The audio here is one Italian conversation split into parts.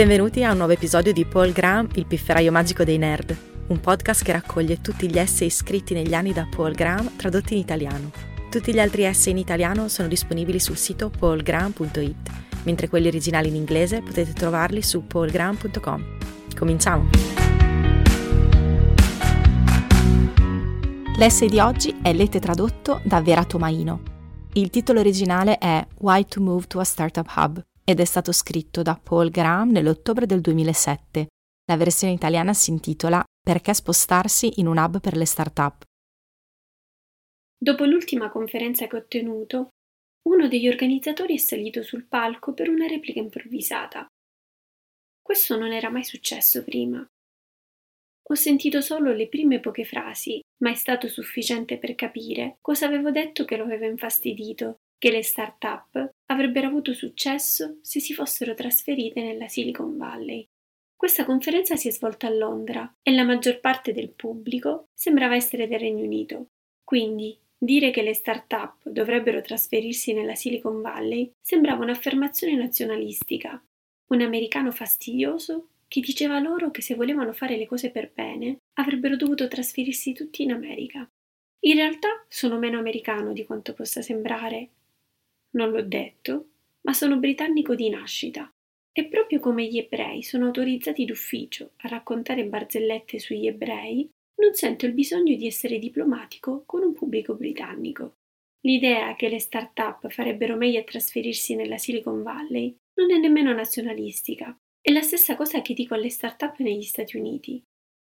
Benvenuti a un nuovo episodio di Paul Graham, il pifferaio magico dei nerd, un podcast che raccoglie tutti gli essay scritti negli anni da Paul Graham tradotti in italiano. Tutti gli altri essay in italiano sono disponibili sul sito paulgraham.it, mentre quelli originali in inglese potete trovarli su paulgraham.com. Cominciamo! L'essay di oggi è letto e tradotto da Vera Tomaino. Il titolo originale è Why to Move to a Startup Hub ed è stato scritto da Paul Graham nell'ottobre del 2007. La versione italiana si intitola Perché spostarsi in un hub per le start-up. Dopo l'ultima conferenza che ho tenuto, uno degli organizzatori è salito sul palco per una replica improvvisata. Questo non era mai successo prima. Ho sentito solo le prime poche frasi, ma è stato sufficiente per capire cosa avevo detto che lo aveva infastidito che le start-up avrebbero avuto successo se si fossero trasferite nella Silicon Valley. Questa conferenza si è svolta a Londra e la maggior parte del pubblico sembrava essere del Regno Unito. Quindi dire che le start-up dovrebbero trasferirsi nella Silicon Valley sembrava un'affermazione nazionalistica, un americano fastidioso che diceva loro che se volevano fare le cose per bene avrebbero dovuto trasferirsi tutti in America. In realtà sono meno americano di quanto possa sembrare non l'ho detto, ma sono britannico di nascita. E proprio come gli ebrei sono autorizzati d'ufficio a raccontare barzellette sugli ebrei, non sento il bisogno di essere diplomatico con un pubblico britannico. L'idea che le start-up farebbero meglio a trasferirsi nella Silicon Valley non è nemmeno nazionalistica. È la stessa cosa che dico alle start-up negli Stati Uniti.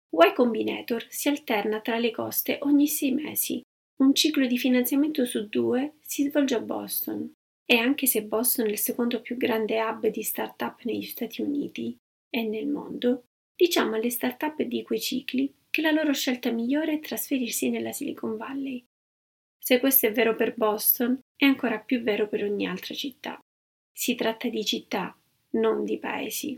Y Combinator si alterna tra le coste ogni sei mesi. Un ciclo di finanziamento su due si svolge a Boston. E anche se Boston è il secondo più grande hub di start-up negli Stati Uniti e nel mondo, diciamo alle start-up di quei cicli che la loro scelta migliore è trasferirsi nella Silicon Valley. Se questo è vero per Boston, è ancora più vero per ogni altra città. Si tratta di città, non di paesi.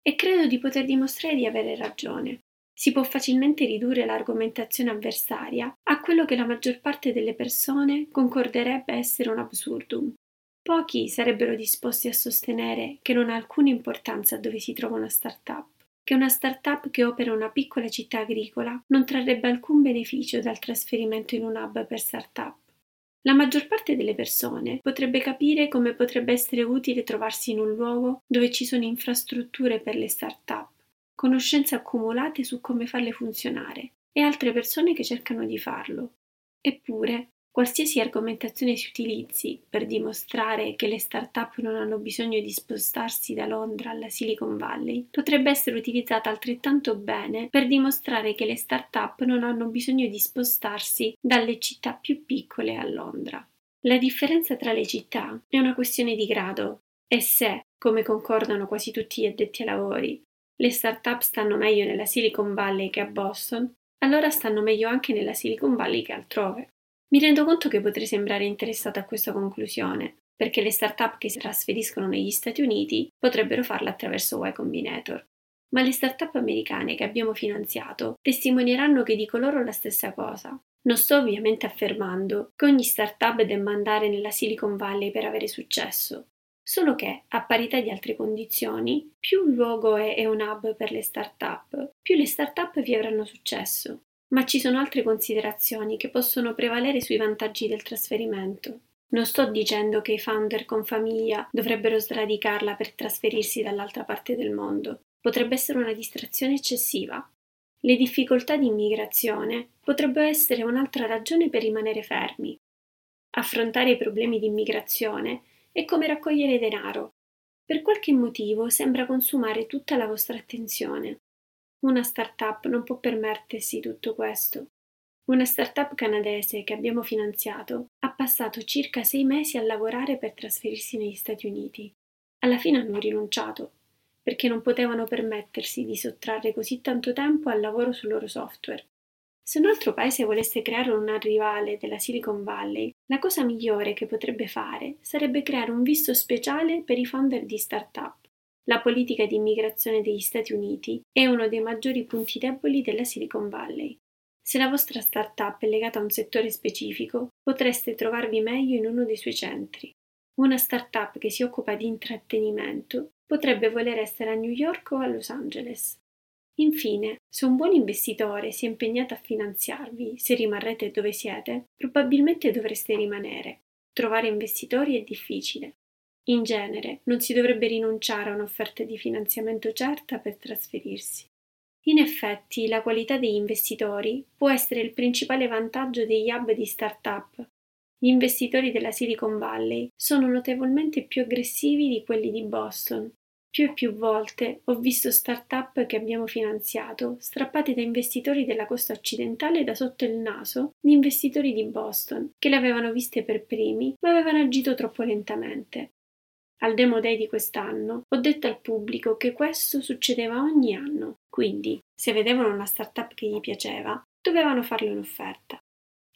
E credo di poter dimostrare di avere ragione. Si può facilmente ridurre l'argomentazione avversaria a quello che la maggior parte delle persone concorderebbe essere un absurdum, Pochi sarebbero disposti a sostenere che non ha alcuna importanza dove si trova una start-up, che una start-up che opera una piccola città agricola non trarrebbe alcun beneficio dal trasferimento in un hub per start-up. La maggior parte delle persone potrebbe capire come potrebbe essere utile trovarsi in un luogo dove ci sono infrastrutture per le start-up, conoscenze accumulate su come farle funzionare e altre persone che cercano di farlo. Eppure, Qualsiasi argomentazione si utilizzi per dimostrare che le start-up non hanno bisogno di spostarsi da Londra alla Silicon Valley potrebbe essere utilizzata altrettanto bene per dimostrare che le start-up non hanno bisogno di spostarsi dalle città più piccole a Londra. La differenza tra le città è una questione di grado e se, come concordano quasi tutti gli addetti ai lavori, le start-up stanno meglio nella Silicon Valley che a Boston, allora stanno meglio anche nella Silicon Valley che altrove. Mi rendo conto che potrei sembrare interessata a questa conclusione, perché le start-up che si trasferiscono negli Stati Uniti potrebbero farlo attraverso Y Combinator. Ma le start-up americane che abbiamo finanziato testimonieranno che dico loro la stessa cosa. Non sto ovviamente affermando che ogni start-up debba andare nella Silicon Valley per avere successo, solo che, a parità di altre condizioni, più un luogo è un hub per le start-up, più le start-up vi avranno successo. Ma ci sono altre considerazioni che possono prevalere sui vantaggi del trasferimento. Non sto dicendo che i founder con famiglia dovrebbero sradicarla per trasferirsi dall'altra parte del mondo. Potrebbe essere una distrazione eccessiva. Le difficoltà di immigrazione potrebbero essere un'altra ragione per rimanere fermi. Affrontare i problemi di immigrazione è come raccogliere denaro. Per qualche motivo sembra consumare tutta la vostra attenzione. Una startup non può permettersi tutto questo. Una startup canadese che abbiamo finanziato ha passato circa sei mesi a lavorare per trasferirsi negli Stati Uniti. Alla fine hanno rinunciato, perché non potevano permettersi di sottrarre così tanto tempo al lavoro sul loro software. Se un altro paese volesse creare una rivale della Silicon Valley, la cosa migliore che potrebbe fare sarebbe creare un visto speciale per i founder di startup la politica di immigrazione degli Stati Uniti è uno dei maggiori punti deboli della Silicon Valley. Se la vostra startup è legata a un settore specifico, potreste trovarvi meglio in uno dei suoi centri. Una startup che si occupa di intrattenimento potrebbe voler essere a New York o a Los Angeles. Infine, se un buon investitore si è impegnato a finanziarvi, se rimarrete dove siete, probabilmente dovreste rimanere. Trovare investitori è difficile. In genere non si dovrebbe rinunciare a un'offerta di finanziamento certa per trasferirsi. In effetti, la qualità degli investitori può essere il principale vantaggio degli hub di start-up. Gli investitori della Silicon Valley sono notevolmente più aggressivi di quelli di Boston. Più e più volte ho visto start-up che abbiamo finanziato strappati da investitori della costa occidentale da sotto il naso di investitori di Boston, che le avevano viste per primi ma avevano agito troppo lentamente. Al Demo Day di quest'anno ho detto al pubblico che questo succedeva ogni anno, quindi se vedevano una startup che gli piaceva, dovevano farle un'offerta.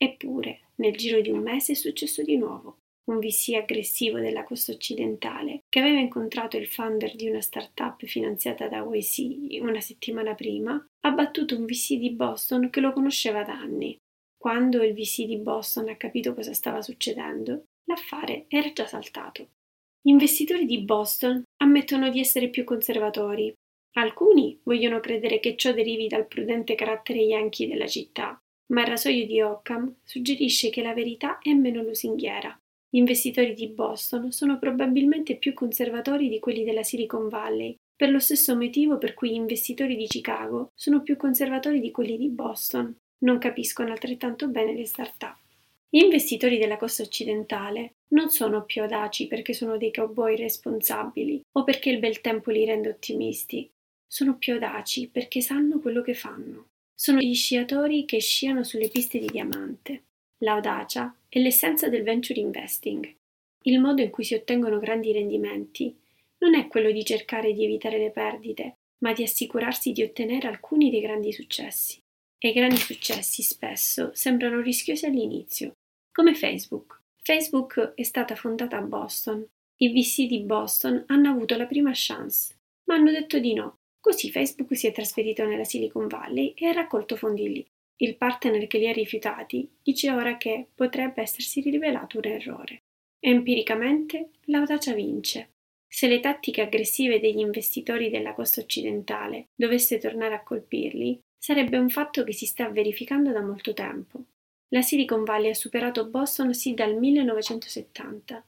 Eppure, nel giro di un mese è successo di nuovo. Un VC aggressivo della costa occidentale, che aveva incontrato il founder di una startup finanziata da YC una settimana prima, ha battuto un VC di Boston che lo conosceva da anni. Quando il VC di Boston ha capito cosa stava succedendo, l'affare era già saltato. Gli investitori di Boston ammettono di essere più conservatori. Alcuni vogliono credere che ciò derivi dal prudente carattere yankee della città, ma il rasoio di Occam suggerisce che la verità è meno lusinghiera. Gli investitori di Boston sono probabilmente più conservatori di quelli della Silicon Valley, per lo stesso motivo per cui gli investitori di Chicago sono più conservatori di quelli di Boston. Non capiscono altrettanto bene le start-up. Gli investitori della costa occidentale non sono più audaci perché sono dei cowboy responsabili o perché il bel tempo li rende ottimisti. Sono più audaci perché sanno quello che fanno. Sono gli sciatori che sciano sulle piste di diamante. L'audacia è l'essenza del venture investing. Il modo in cui si ottengono grandi rendimenti non è quello di cercare di evitare le perdite, ma di assicurarsi di ottenere alcuni dei grandi successi. E i grandi successi spesso sembrano rischiosi all'inizio, come Facebook. Facebook è stata fondata a Boston. I VC di Boston hanno avuto la prima chance, ma hanno detto di no. Così Facebook si è trasferito nella Silicon Valley e ha raccolto fondi lì. Il partner che li ha rifiutati dice ora che potrebbe essersi rivelato un errore. Empiricamente l'audacia vince. Se le tattiche aggressive degli investitori della costa occidentale dovesse tornare a colpirli, sarebbe un fatto che si sta verificando da molto tempo. La Silicon Valley ha superato Boston sì dal 1970.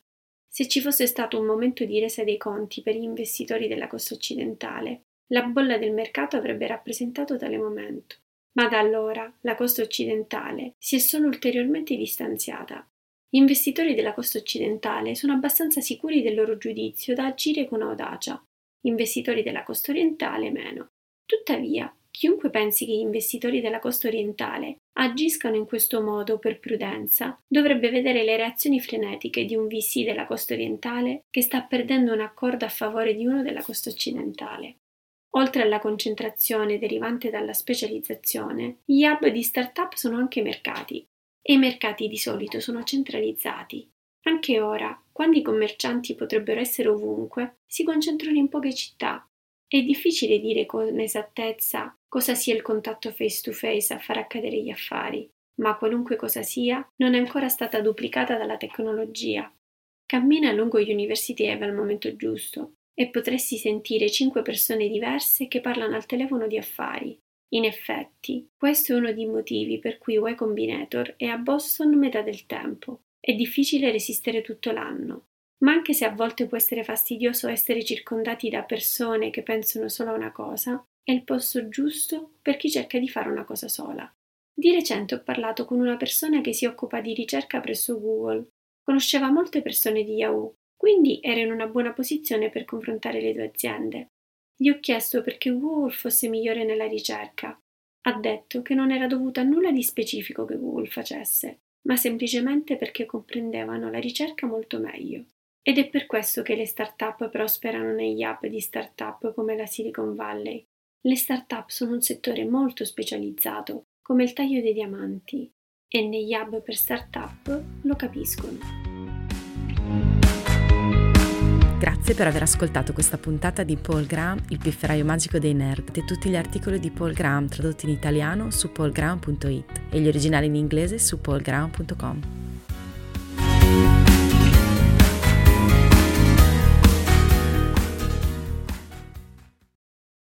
Se ci fosse stato un momento di resa dei conti per gli investitori della costa occidentale, la bolla del mercato avrebbe rappresentato tale momento. Ma da allora la costa occidentale si è solo ulteriormente distanziata. Gli investitori della costa occidentale sono abbastanza sicuri del loro giudizio da agire con audacia, investitori della costa orientale meno. Tuttavia, Chiunque pensi che gli investitori della costa orientale agiscano in questo modo per prudenza dovrebbe vedere le reazioni frenetiche di un VC della costa orientale che sta perdendo un accordo a favore di uno della costa occidentale. Oltre alla concentrazione derivante dalla specializzazione, gli hub di start-up sono anche mercati e i mercati di solito sono centralizzati. Anche ora, quando i commercianti potrebbero essere ovunque, si concentrano in poche città è difficile dire con esattezza cosa sia il contatto face to face a far accadere gli affari, ma qualunque cosa sia, non è ancora stata duplicata dalla tecnologia. Cammina lungo University Ave al momento giusto e potresti sentire cinque persone diverse che parlano al telefono di affari. In effetti, questo è uno dei motivi per cui Y Combinator è a Boston metà del tempo. È difficile resistere tutto l'anno, ma anche se a volte può essere fastidioso essere circondati da persone che pensano solo a una cosa, è il posto giusto per chi cerca di fare una cosa sola. Di recente ho parlato con una persona che si occupa di ricerca presso Google. Conosceva molte persone di Yahoo, quindi era in una buona posizione per confrontare le due aziende. Gli ho chiesto perché Google fosse migliore nella ricerca. Ha detto che non era dovuto a nulla di specifico che Google facesse, ma semplicemente perché comprendevano la ricerca molto meglio. Ed è per questo che le start-up prosperano negli hub di start-up come la Silicon Valley. Le start-up sono un settore molto specializzato, come il taglio dei diamanti, e negli hub per start-up lo capiscono. Grazie per aver ascoltato questa puntata di Paul Graham, il pifferaio magico dei nerd, e tutti gli articoli di Paul Graham tradotti in italiano su paulgraham.it e gli originali in inglese su paulgraham.com.